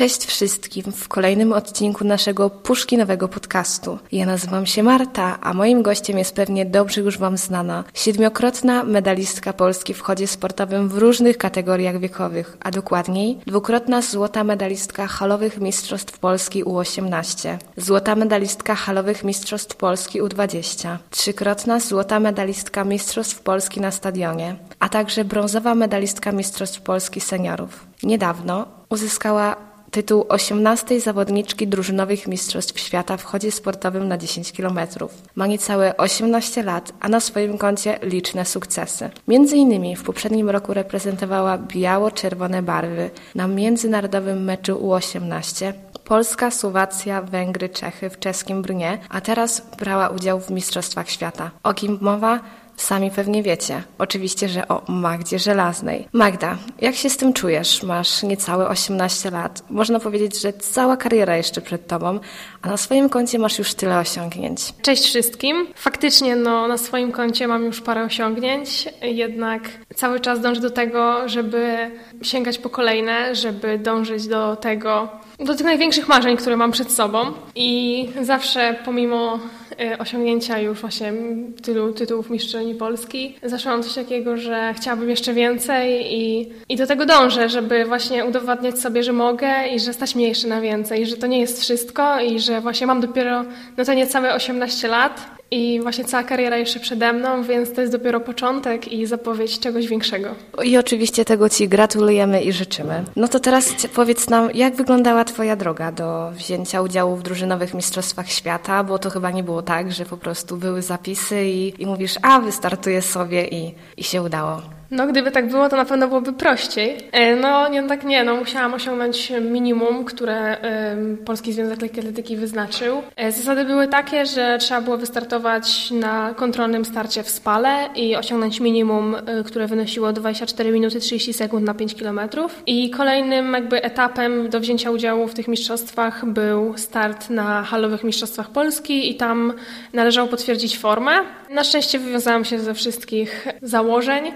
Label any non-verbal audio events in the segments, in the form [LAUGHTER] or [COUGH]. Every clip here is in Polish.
Cześć wszystkim w kolejnym odcinku naszego Puszkinowego podcastu. Ja nazywam się Marta, a moim gościem jest pewnie dobrze już Wam znana siedmiokrotna medalistka Polski w chodzie sportowym w różnych kategoriach wiekowych, a dokładniej dwukrotna złota medalistka halowych Mistrzostw Polski U18, złota medalistka halowych Mistrzostw Polski U20, trzykrotna złota medalistka Mistrzostw Polski na stadionie, a także brązowa medalistka Mistrzostw Polski seniorów. Niedawno uzyskała tytuł 18 zawodniczki drużynowych Mistrzostw Świata w chodzie sportowym na 10 km. Ma niecałe 18 lat, a na swoim koncie liczne sukcesy. Między innymi w poprzednim roku reprezentowała biało-czerwone barwy na międzynarodowym meczu U18 Polska, Słowacja, Węgry, Czechy w czeskim Brnie, a teraz brała udział w Mistrzostwach Świata. O kim mowa? Sami pewnie wiecie. Oczywiście, że o Magdzie Żelaznej. Magda, jak się z tym czujesz? Masz niecałe 18 lat. Można powiedzieć, że cała kariera jeszcze przed tobą, a na swoim koncie masz już tyle osiągnięć. Cześć wszystkim. Faktycznie no, na swoim koncie mam już parę osiągnięć, jednak cały czas dążę do tego, żeby sięgać po kolejne, żeby dążyć do tego, do tych największych marzeń, które mam przed sobą i zawsze pomimo osiągnięcia już właśnie tylu tytułów mistrzyni Polski, zawsze mam coś takiego, że chciałabym jeszcze więcej i, i do tego dążę, żeby właśnie udowadniać sobie, że mogę i że stać mnie jeszcze na więcej, że to nie jest wszystko i że właśnie mam dopiero no to niecałe 18 lat i właśnie cała kariera jeszcze przede mną, więc to jest dopiero początek i zapowiedź czegoś większego. I oczywiście tego Ci gratulujemy i życzymy. No to teraz powiedz nam, jak wyglądała Twoja droga do wzięcia udziału w drużynowych Mistrzostwach Świata, bo to chyba nie było tak, że po prostu były zapisy i, i mówisz, a wystartuję sobie i, i się udało. No, gdyby tak było, to na pewno byłoby prościej. E, no, nie, tak nie, no, musiałam osiągnąć minimum, które Polski Związek Lekkiej Atletyki wyznaczył. E, zasady były takie, że trzeba było wystartować na kontrolnym starcie w Spale i osiągnąć minimum, e, które wynosiło 24 minuty 30 sekund na 5 kilometrów. I kolejnym jakby etapem do wzięcia udziału w tych mistrzostwach był start na halowych mistrzostwach Polski i tam należało potwierdzić formę. Na szczęście wywiązałam się ze wszystkich założeń.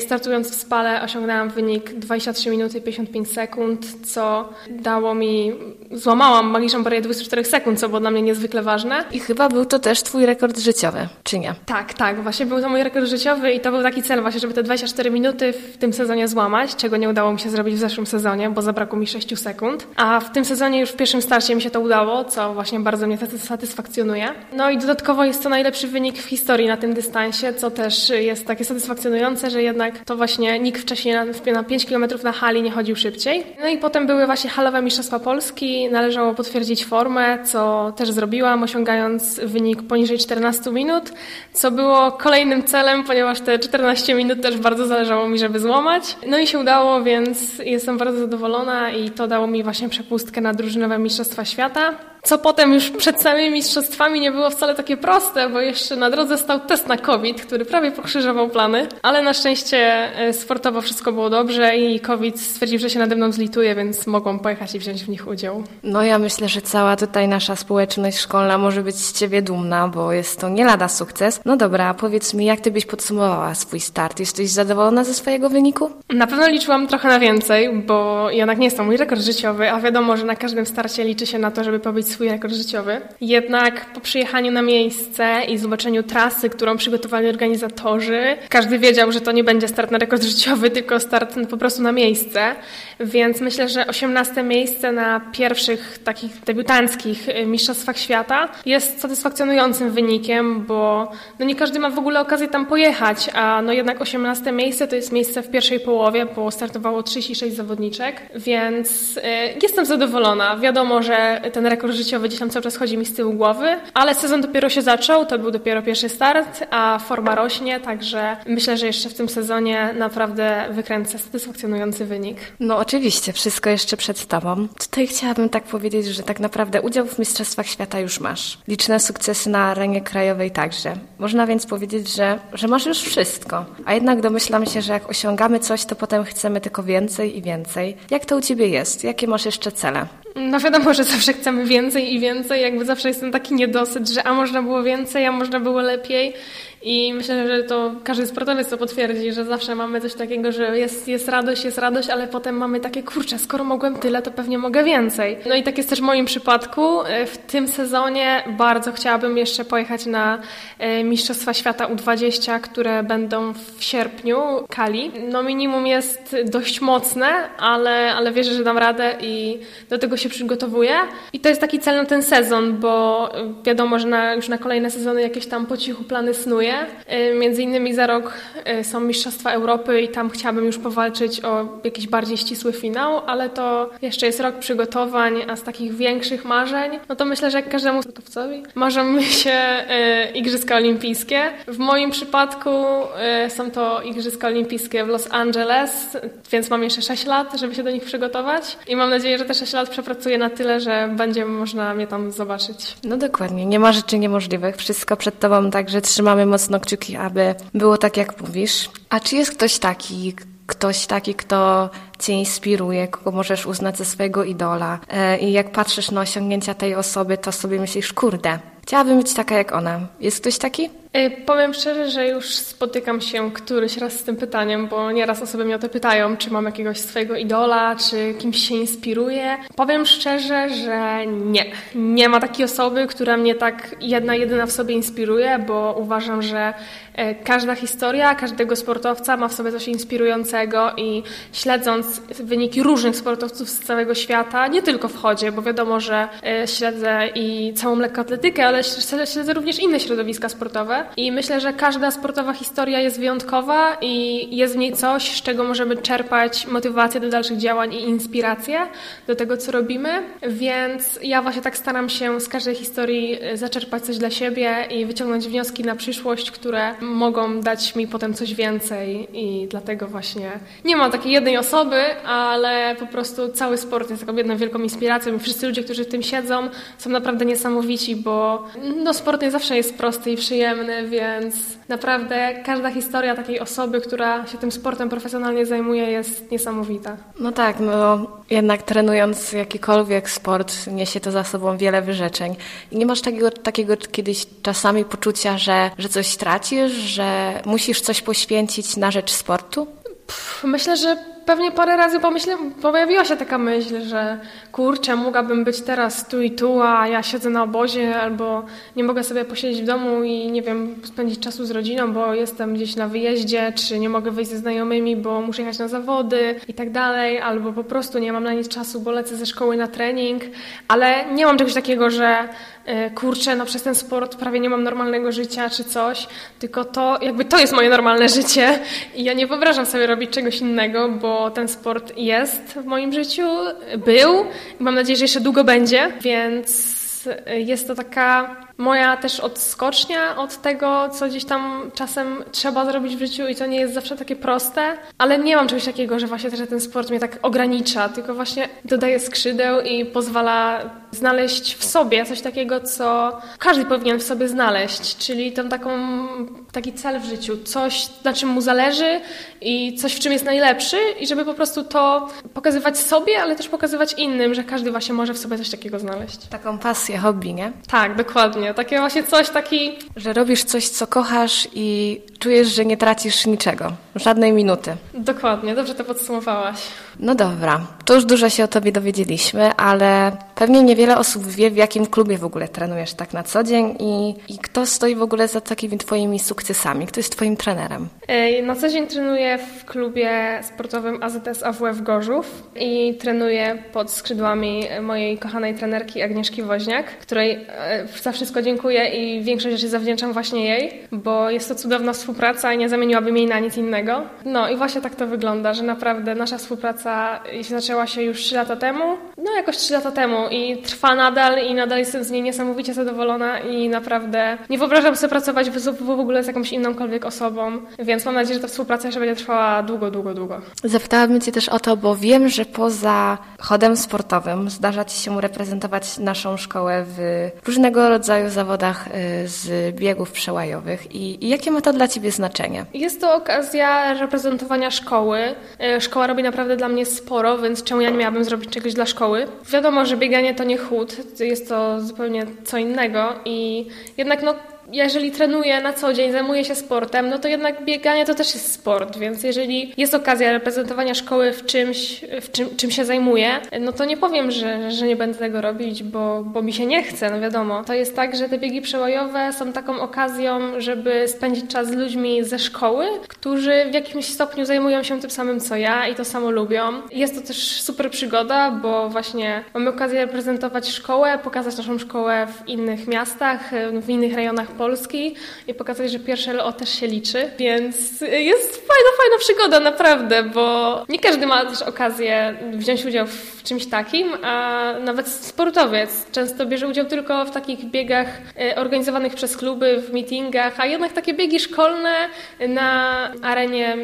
Startując w Spale osiągnęłam wynik 23 minuty 55 sekund, co dało mi, złamałam magiczną barierę 24 sekund, co było dla mnie niezwykle ważne. I chyba był to też twój rekord życiowy, czy nie? Tak, tak, właśnie był to mój rekord życiowy i to był taki cel właśnie, żeby te 24 minuty w tym sezonie złamać, czego nie udało mi się zrobić w zeszłym sezonie, bo zabrakło mi 6 sekund. A w tym sezonie już w pierwszym starcie mi się to udało, co właśnie bardzo mnie satysfakcjonuje. No i dodatkowo jest to najlepszy wynik w historii na tym dystansie, co też jest takie satysfakcjonujące, że jednak jednak to właśnie nikt wcześniej na, na 5 km na hali nie chodził szybciej. No i potem były właśnie halowe Mistrzostwa Polski, należało potwierdzić formę, co też zrobiłam, osiągając wynik poniżej 14 minut, co było kolejnym celem, ponieważ te 14 minut też bardzo zależało mi, żeby złamać. No i się udało, więc jestem bardzo zadowolona i to dało mi właśnie przepustkę na drużynowe Mistrzostwa Świata. Co potem już przed samymi mistrzostwami nie było wcale takie proste, bo jeszcze na drodze stał test na COVID, który prawie pokrzyżował plany, ale na szczęście e, sportowo wszystko było dobrze i COVID stwierdził, że się nade mną zlituje, więc mogłam pojechać i wziąć w nich udział. No ja myślę, że cała tutaj nasza społeczność szkolna może być z Ciebie dumna, bo jest to nie lada sukces. No dobra, powiedz mi, jak Ty byś podsumowała swój start? Jesteś zadowolona ze swojego wyniku? Na pewno liczyłam trochę na więcej, bo jednak nie jest to mój rekord życiowy, a wiadomo, że na każdym starcie liczy się na to, żeby pobić swój rekord życiowy. Jednak po przyjechaniu na miejsce i zobaczeniu trasy, którą przygotowali organizatorzy, każdy wiedział, że to nie będzie start na rekord życiowy, tylko start po prostu na miejsce. Więc myślę, że 18 miejsce na pierwszych takich debiutanckich Mistrzostwach Świata jest satysfakcjonującym wynikiem, bo no nie każdy ma w ogóle okazję tam pojechać, a no jednak 18 miejsce to jest miejsce w pierwszej połowie, bo startowało 36 zawodniczek, więc y, jestem zadowolona. Wiadomo, że ten rekord życiowy gdzieś tam cały czas chodzi mi z tyłu głowy, ale sezon dopiero się zaczął, to był dopiero pierwszy start, a forma rośnie, także myślę, że jeszcze w tym sezonie naprawdę wykręcę satysfakcjonujący wynik. No oczywiście, wszystko jeszcze przed Tobą. Tutaj chciałabym tak powiedzieć, że tak naprawdę udział w Mistrzostwach Świata już masz. Liczne sukcesy na arenie krajowej także. Można więc powiedzieć, że, że masz już wszystko. A jednak domyślam się, że jak osiągamy coś, to potem chcemy tylko więcej i więcej. Jak to u Ciebie jest? Jakie masz jeszcze cele? No wiadomo, że zawsze chcemy więcej i więcej, jakby zawsze jest ten taki niedosyt, że a można było więcej, a można było lepiej I myślę, że to każdy sportowiec to potwierdzi, że zawsze mamy coś takiego, że jest, jest radość, jest radość, ale potem mamy takie, kurczę, skoro mogłem tyle, to pewnie mogę więcej. No i tak jest też w moim przypadku. E, w tym sezonie bardzo chciałabym jeszcze pojechać na e, Mistrzostwa Świata U20, które będą w sierpniu, Kali. No minimum jest dość mocne, ale, ale wierzę, że dam radę i do tego się przygotowuję. I to jest taki cel na ten sezon, bo wiadomo, że na, już na kolejne sezony jakieś tam po cichu plany snuję. E, między innymi za rok są Mistrzostwa Europy i tam chciałabym już powalczyć o jakiś bardziej ścisły finał, ale to jeszcze jest rok przygotowań, a z takich większych marzeń, no to myślę, że jak każdemu sportowcowi marzą mi [LAUGHS] się e, Igrzyska Olimpijskie. W moim przypadku są to Igrzyska Olimpijskie w Los Angeles, więc mam jeszcze 6 lat, żeby się do nich przygotować i mam nadzieję, że te 6 lat przepracuję na tyle, że będzie można mnie tam zobaczyć. No dokładnie, nie ma rzeczy niemożliwych. Wszystko przed Tobą, także trzymamy mocno kciuki, aby było tak, jak mówisz. A czy jest ktoś taki, ktoś taki, kto Cię inspiruje, kogo możesz uznać za swojego idola. E, I jak patrzysz na osiągnięcia tej osoby, to sobie myślisz, kurde, chciałabym być taka jak ona. Jest ktoś taki? E, powiem szczerze, że już spotykam się któryś raz z tym pytaniem, bo nieraz osoby mnie o to pytają, czy mam jakiegoś swojego idola, czy kimś się inspiruję. Powiem szczerze, że nie. Nie ma takiej osoby, która mnie tak jedna, jedyna w sobie inspiruje, bo uważam, że e, każda historia, każdego sportowca ma w sobie coś inspirującego i śledząc wyniki różnych sportowców z całego świata, nie tylko w chodzie, bo wiadomo, że e, śledzę i całą lekkoatletykę, ale śledzę również inne środowiska sportowe, i myślę, że każda sportowa historia jest wyjątkowa i jest w niej coś, z czego możemy czerpać motywację do dalszych działań i inspirację do tego, co robimy. Więc ja właśnie tak staram się z każdej historii e, zaczerpać coś dla siebie i wyciągnąć wnioski na przyszłość, które mogą dać mi potem coś więcej. I dlatego właśnie nie mam takiej jednej osoby, ale po prostu cały sport jest taką jedną wielką inspiracją i wszyscy ludzie, którzy w tym siedzą, są naprawdę niesamowici, bo no, sport nie zawsze jest prosty i przyjemny więc naprawdę każda historia takiej osoby, która się tym sportem profesjonalnie zajmuje, jest niesamowita. No tak, no jednak trenując jakikolwiek sport, niesie to za sobą wiele wyrzeczeń. I nie masz takiego, takiego kiedyś czasami poczucia, że, że coś tracisz, że musisz coś poświęcić na rzecz sportu? Pff, myślę, że pewnie parę razy pomyślę, pojawiła się taka myśl, że kurczę, mogłabym być teraz tu i tu, a ja siedzę na obozie, albo nie mogę sobie posiedzieć w domu i nie wiem, spędzić czasu z rodziną, bo jestem gdzieś na wyjeździe, czy nie mogę wyjść ze znajomymi, bo muszę jechać na zawody i tak dalej, albo po prostu nie mam na nic czasu, bo lecę ze szkoły na trening, ale nie mam czegoś takiego, że E, kurczę, no przez ten sport prawie nie mam normalnego życia czy coś, tylko to, jakby to jest moje normalne życie i ja nie wyobrażam sobie robić czegoś innego, bo ten sport jest w moim życiu, był i mam nadzieję, że jeszcze długo będzie, więc jest to taka moja też odskocznia od tego, co gdzieś tam czasem trzeba zrobić w życiu i co nie jest zawsze takie proste, ale nie mam czegoś takiego, że właśnie że ten sport mnie tak ogranicza, tylko właśnie dodaje skrzydeł i pozwala znaleźć w sobie coś takiego, co każdy powinien w sobie znaleźć, czyli tą taką, taki cel w życiu, coś, na czym mu zależy i coś, w czym jest najlepszy i żeby po prostu to pokazywać sobie, ale też pokazywać innym, że każdy właśnie może w sobie coś takiego znaleźć. Taką pasję, hobby, nie? Tak, dokładnie. Takie właśnie coś, taki... Że robisz coś, co kochasz i czujesz, że nie tracisz niczego, żadnej minuty. Dokładnie, dobrze to podsumowałaś. No dobra, to już dużo się o Tobie dowiedzieliśmy, ale pewnie niewiele osób wie, w jakim klubie w ogóle trenujesz tak na co dzień i, i kto stoi w ogóle za takimi Twoimi sukcesami, kto jest Twoim trenerem? Na co dzień trenuję w klubie sportowym AZS AWF Gorzów i trenuję pod skrzydłami mojej kochanej trenerki Agnieszki Woźniak, której e, za wszystko dziękuję i większość rzeczy zawdzięczam właśnie jej, bo jest to cudowna współpraca i nie zamieniłabym jej na nic innego. No i właśnie tak to wygląda, że naprawdę nasza współpraca zaczęła się już 3 lata temu, no jakoś 3 lata temu i trwa nadal i nadal jestem z niej niesamowicie zadowolona i naprawdę nie wyobrażam sobie pracować w, w ogóle z jakąś innąkolwiek osobą, więc mam nadzieję, że ta współpraca jeszcze będzie trwała długo, długo, długo. Zapytałabym Cię też o to, bo wiem, że poza chodem sportowym zdarza Ci się reprezentować naszą szkołę w różnego rodzaju zawodach y, z biegów przełajowych i, i jakie ma to dla Ciebie znaczenie? Jest to okazja reprezentowania szkoły. Y, szkoła robi naprawdę dla mnie sporo, więc czemu ja nie miałabym zrobić czegoś dla szkoły? Wiadomo, że bieganie to nie chód, jest to zupełnie co innego i jednak no jeżeli trenuję na co dzień, zajmuję się sportem, no to jednak bieganie to też jest sport, więc jeżeli jest okazja reprezentowania szkoły w czymś, w czym, czym się zajmuję, no to nie powiem, że, że nie będę tego robić, bo, bo mi się nie chce, no wiadomo. To jest tak, że te biegi przełajowe są taką okazją, żeby spędzić czas z ludźmi ze szkoły, którzy w jakimś stopniu zajmują się tym samym co ja i to samo lubią. Jest to też super przygoda, bo właśnie mamy okazję reprezentować szkołę, pokazać naszą szkołę w innych miastach, w innych rejonach Polski i pokazać, że pierwsze LO też się liczy, więc jest fajna, fajna przygoda, naprawdę, bo nie każdy ma też okazję wziąć udział w czymś takim, a nawet sportowiec często bierze udział tylko w takich biegach e, organizowanych przez kluby, w meetingach, a jednak takie biegi szkolne na arenie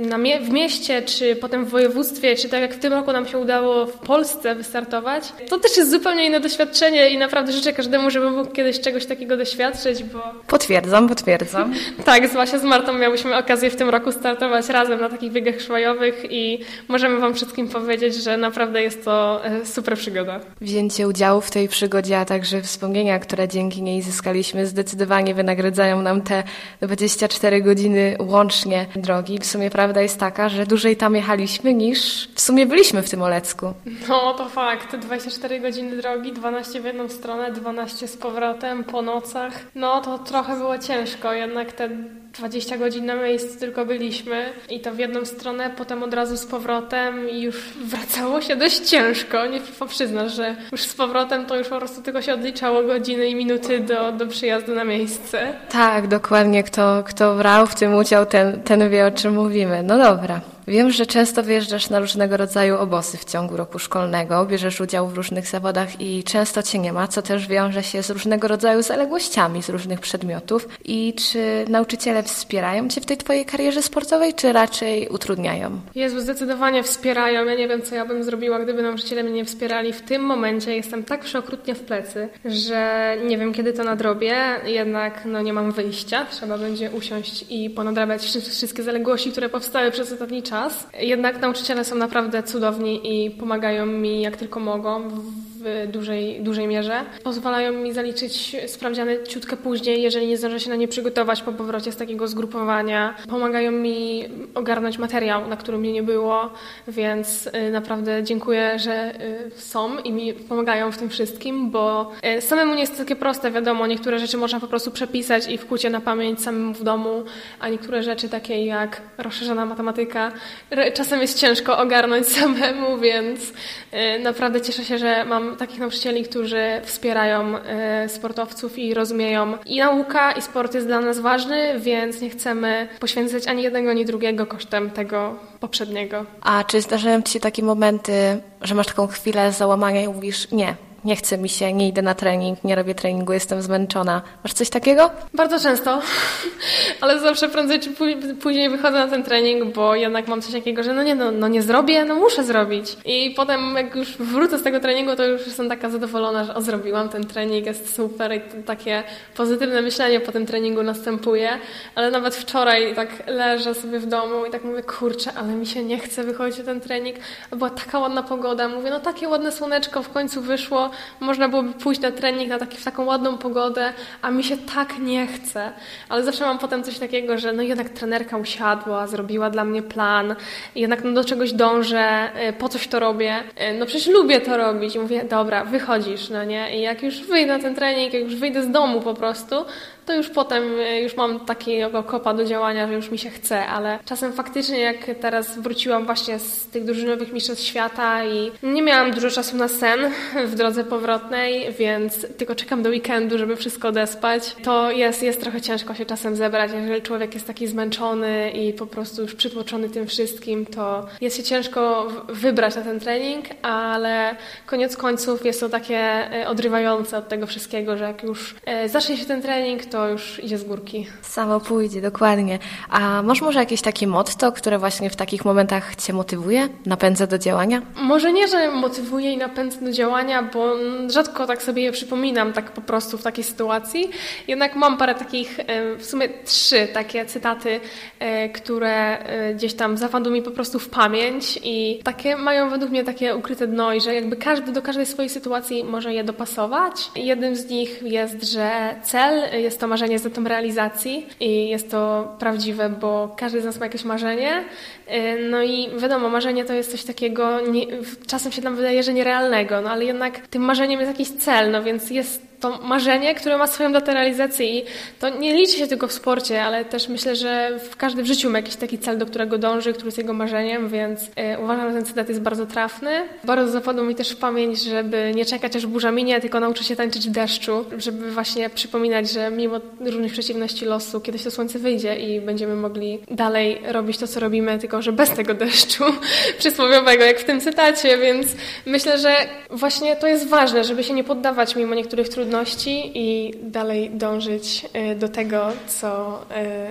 na mie w mieście, czy potem w województwie, czy tak jak w tym roku nam się udało w Polsce wystartować, to też jest zupełnie inne doświadczenie i naprawdę życzę każdemu, żeby mógł kiedyś czegoś takiego doświadczyć, bo... Potwierdzam, potwierdzam. tak, z Właśnie z Martą miałyśmy okazję w tym roku startować razem na takich biegach szwajowych i możemy Wam wszystkim powiedzieć, że naprawdę jest to e, super przygoda. Wzięcie udziału w tej przygodzie, a także wspomnienia, które dzięki niej zyskaliśmy, zdecydowanie wynagradzają nam te 24 godziny łącznie drogi. W sumie prawda jest taka, że dłużej tam jechaliśmy niż w sumie byliśmy w tym Olecku. No to fakt, 24 godziny drogi, 12 w jedną stronę, 12 z powrotem po nocach. No to trochę było ciężko, jednak te 20 godzin na miejscu tylko byliśmy i to w jedną stronę, potem od razu z powrotem i już wracało się dość ciężko. Nie przyznasz, że już z powrotem to już po prostu tylko się odliczało godziny i minuty do, do przyjazdu na miejsce. Tak, dokładnie. Kto, kto brał w tym udział, ten, ten wie o czym mówimy. No dobra. Wiem, że często wyjeżdżasz na różnego rodzaju obozy w ciągu roku szkolnego, bierzesz udział w różnych zawodach i często cię nie ma, co też wiąże się z różnego rodzaju zaległościami z różnych przedmiotów. I czy nauczyciele wspierają cię w tej twojej karierze sportowej, czy raczej utrudniają? Jezu, zdecydowanie wspierają. Ja nie wiem, co ja bym zrobiła, gdyby nauczyciele mnie nie wspierali. W tym momencie jestem tak przeokrutnie w plecy, że nie wiem, kiedy to nadrobię, jednak no, nie mam wyjścia. Trzeba będzie usiąść i ponadrabiać wszystkie zaległości, które powstały przez ostatni czas. Jednak nauczyciele są naprawdę cudowni i pomagają mi jak tylko mogą w dużej, dużej mierze. Pozwalają mi zaliczyć sprawdziany ciutkę później, jeżeli nie zdążę się na nie przygotować po powrocie z takiego zgrupowania. Pomagają mi ogarnąć materiał, na którym mnie nie było, więc y, naprawdę dziękuję, że y, są i mi pomagają w tym wszystkim, bo y, samemu nie jest takie proste, wiadomo, niektóre rzeczy można po prostu przepisać i wkucie na pamięć samemu w domu, a niektóre rzeczy takie jak rozszerzona matematyka czasem jest ciężko ogarnąć [LAUGHS] samemu, więc naprawdę cieszę się, że mam takich nauczycieli, którzy wspierają e, sportowców i rozumieją i nauka, i sport jest dla nas ważny, więc nie chcemy poświęcać ani jednego, ani drugiego kosztem tego poprzedniego. A czy zdarzają Ci się takie momenty, że masz taką chwilę załamania i mówisz, nie, nie chce mi się, nie idę na trening, nie robię treningu, jestem zmęczona. Masz coś takiego? Bardzo często, [LAUGHS] ale zawsze prędzej czy później wychodzę na ten trening, bo jednak mam coś takiego, że no nie, no, no nie zrobię, no muszę zrobić. I potem jak już wrócę z tego treningu, to już jestem taka zadowolona, że o, zrobiłam ten trening, jest super i takie pozytywne myślenie po tym treningu następuje. Ale nawet wczoraj tak leżę sobie w domu i tak mówię, kurczę, ale mi się nie chce wychodzić na ten trening. Była taka ładna pogoda. Mówię, no takie ładne słoneczko w końcu wyszło, można byłoby pójść na trening na taki, w taką ładną pogodę, a mi się tak nie chce. Ale zawsze mam potem coś takiego, że no jednak trenerka usiadła, zrobiła dla mnie plan, jednak no do czegoś dążę, y, po coś to robię. Y, no przecież lubię to robić i mówię, dobra, wychodzisz, no nie? I jak już wyjdę na ten trening, jak już wyjdę z domu po prostu, to już potem e, już mam takiego kopa do działania, że już mi się chce, ale czasem faktycznie jak teraz wróciłam właśnie z tych drużynowych mistrzostw świata i nie miałam dużo czasu na sen w drodze powrotnej, więc tylko czekam do weekendu, żeby wszystko odespać, to jest, jest trochę ciężko się czasem zebrać. Jeżeli człowiek jest taki zmęczony i po prostu już przytłoczony tym wszystkim, to jest się ciężko wybrać na ten trening, ale koniec końców jest to takie e, odrywające od tego wszystkiego, że jak już e, zacznie się ten trening, to to już idzie z górki. Samo pójdzie, dokładnie. A masz może jakieś takie motto, które właśnie w takich momentach Cię motywuje, napędza do działania? Może nie, że motywuje i napędza do działania, bo rzadko tak sobie je przypominam, tak po prostu w takiej sytuacji. Jednak mam parę takich, e, w sumie trzy takie cytaty, e, które e, gdzieś tam zapadły mi po prostu w pamięć i takie mają według mnie takie ukryte dno i że jakby każdy do każdej swojej sytuacji może je dopasować. Jednym z nich jest, że cel jest to to marzenie jest do realizacji i jest to prawdziwe, bo każdy z nas ma jakieś marzenie. Y, no i wiadomo, marzenie to jest coś takiego, nie, czasem się nam wydaje, że nierealnego, no ale jednak tym marzeniem jest jakiś cel, no więc jest to marzenie, które ma swoją datę realizacji i to nie liczy się tylko w sporcie, ale też myślę, że w każdym życiu ma jakiś taki cel, do którego dąży, który jest jego marzeniem, więc y, uważam, że ten cytat jest bardzo trafny. Bardzo zapadł mi też w pamięć, żeby nie czekać aż burza minie, tylko nauczyć się tańczyć w deszczu, żeby właśnie przypominać, że mimo różnych przeciwności losu, kiedyś to słońce wyjdzie i będziemy mogli dalej robić to, co robimy, tylko że bez tego deszczu [LAUGHS] przysłowiowego, jak w tym cytacie, więc myślę, że właśnie to jest ważne, żeby się nie poddawać mimo niektórych trudności i dalej dążyć y, do tego, co,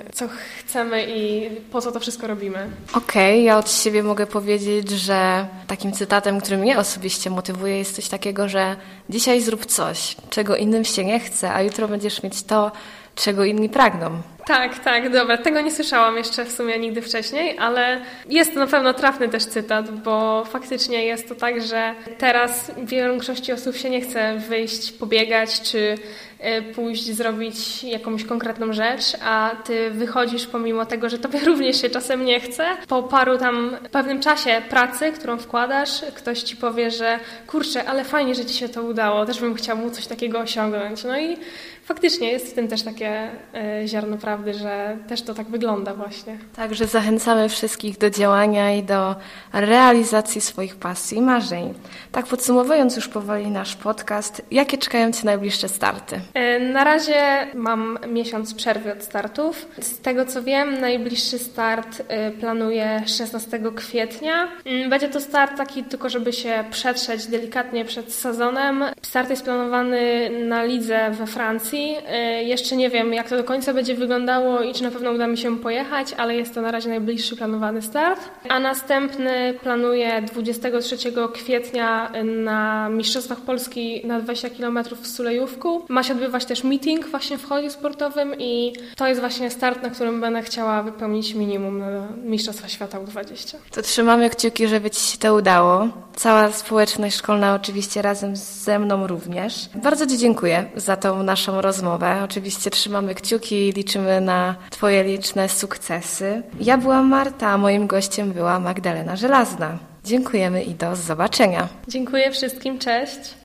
y, co chcemy i po co to wszystko robimy. Okej, okay, ja od siebie mogę powiedzieć, że takim cytatem, który mnie osobiście motywuje, jest coś takiego, że dzisiaj zrób coś, czego innym się nie chce, a jutro będziesz mieć to, czego inni pragną. Tak, tak, dobra. Tego nie słyszałam jeszcze w sumie nigdy wcześniej, ale jest to na pewno trafny też cytat, bo faktycznie jest to tak, że teraz większości osób się nie chce wyjść, pobiegać czy e, pójść zrobić jakąś konkretną rzecz, a ty wychodzisz pomimo tego, że tobie [LAUGHS] również się czasem nie chce. Po paru tam pewnym czasie pracy, którą wkładasz, ktoś ci powie, że kurczę, ale fajnie, że ci się to udało, też bym chciał mu coś takiego osiągnąć. No i faktycznie jest w tym też takie e, ziarno prawdy, że też to tak wygląda właśnie. Także zachęcamy wszystkich do działania i do realizacji swoich pasji i marzeń. Tak podsumowując już powoli nasz podcast, jakie czekają Cię najbliższe starty? E, na razie mam miesiąc przerwy od startów. Z tego co wiem, najbliższy start e, planuję 16 kwietnia. Mm, będzie to start taki tylko, żeby się przetrzeć delikatnie przed sezonem. Start jest planowany na lidze we Francji E, jeszcze nie wiem, jak to do końca będzie wyglądało i czy na pewno uda mi się pojechać, ale jest to na razie najbliższy planowany start. A następny planuję 23 kwietnia na Mistrzostwach Polski na 20 km w Sulejówku. Ma się odbywać też meeting właśnie w holu sportowym i to jest właśnie start, na którym będę chciała wypełnić minimum na Mistrzostwa Świata U20. To trzymamy kciuki, żeby Ci się to udało. Cała społeczność szkolna oczywiście razem ze mną również. Bardzo Ci dziękuję za tą naszą rozmowę. Oczywiście trzymamy kciuki i liczymy na Twoje liczne sukcesy. Ja byłam Marta, a moim gościem była Magdalena Żelazna. Dziękujemy i do zobaczenia. Dziękuję wszystkim, cześć.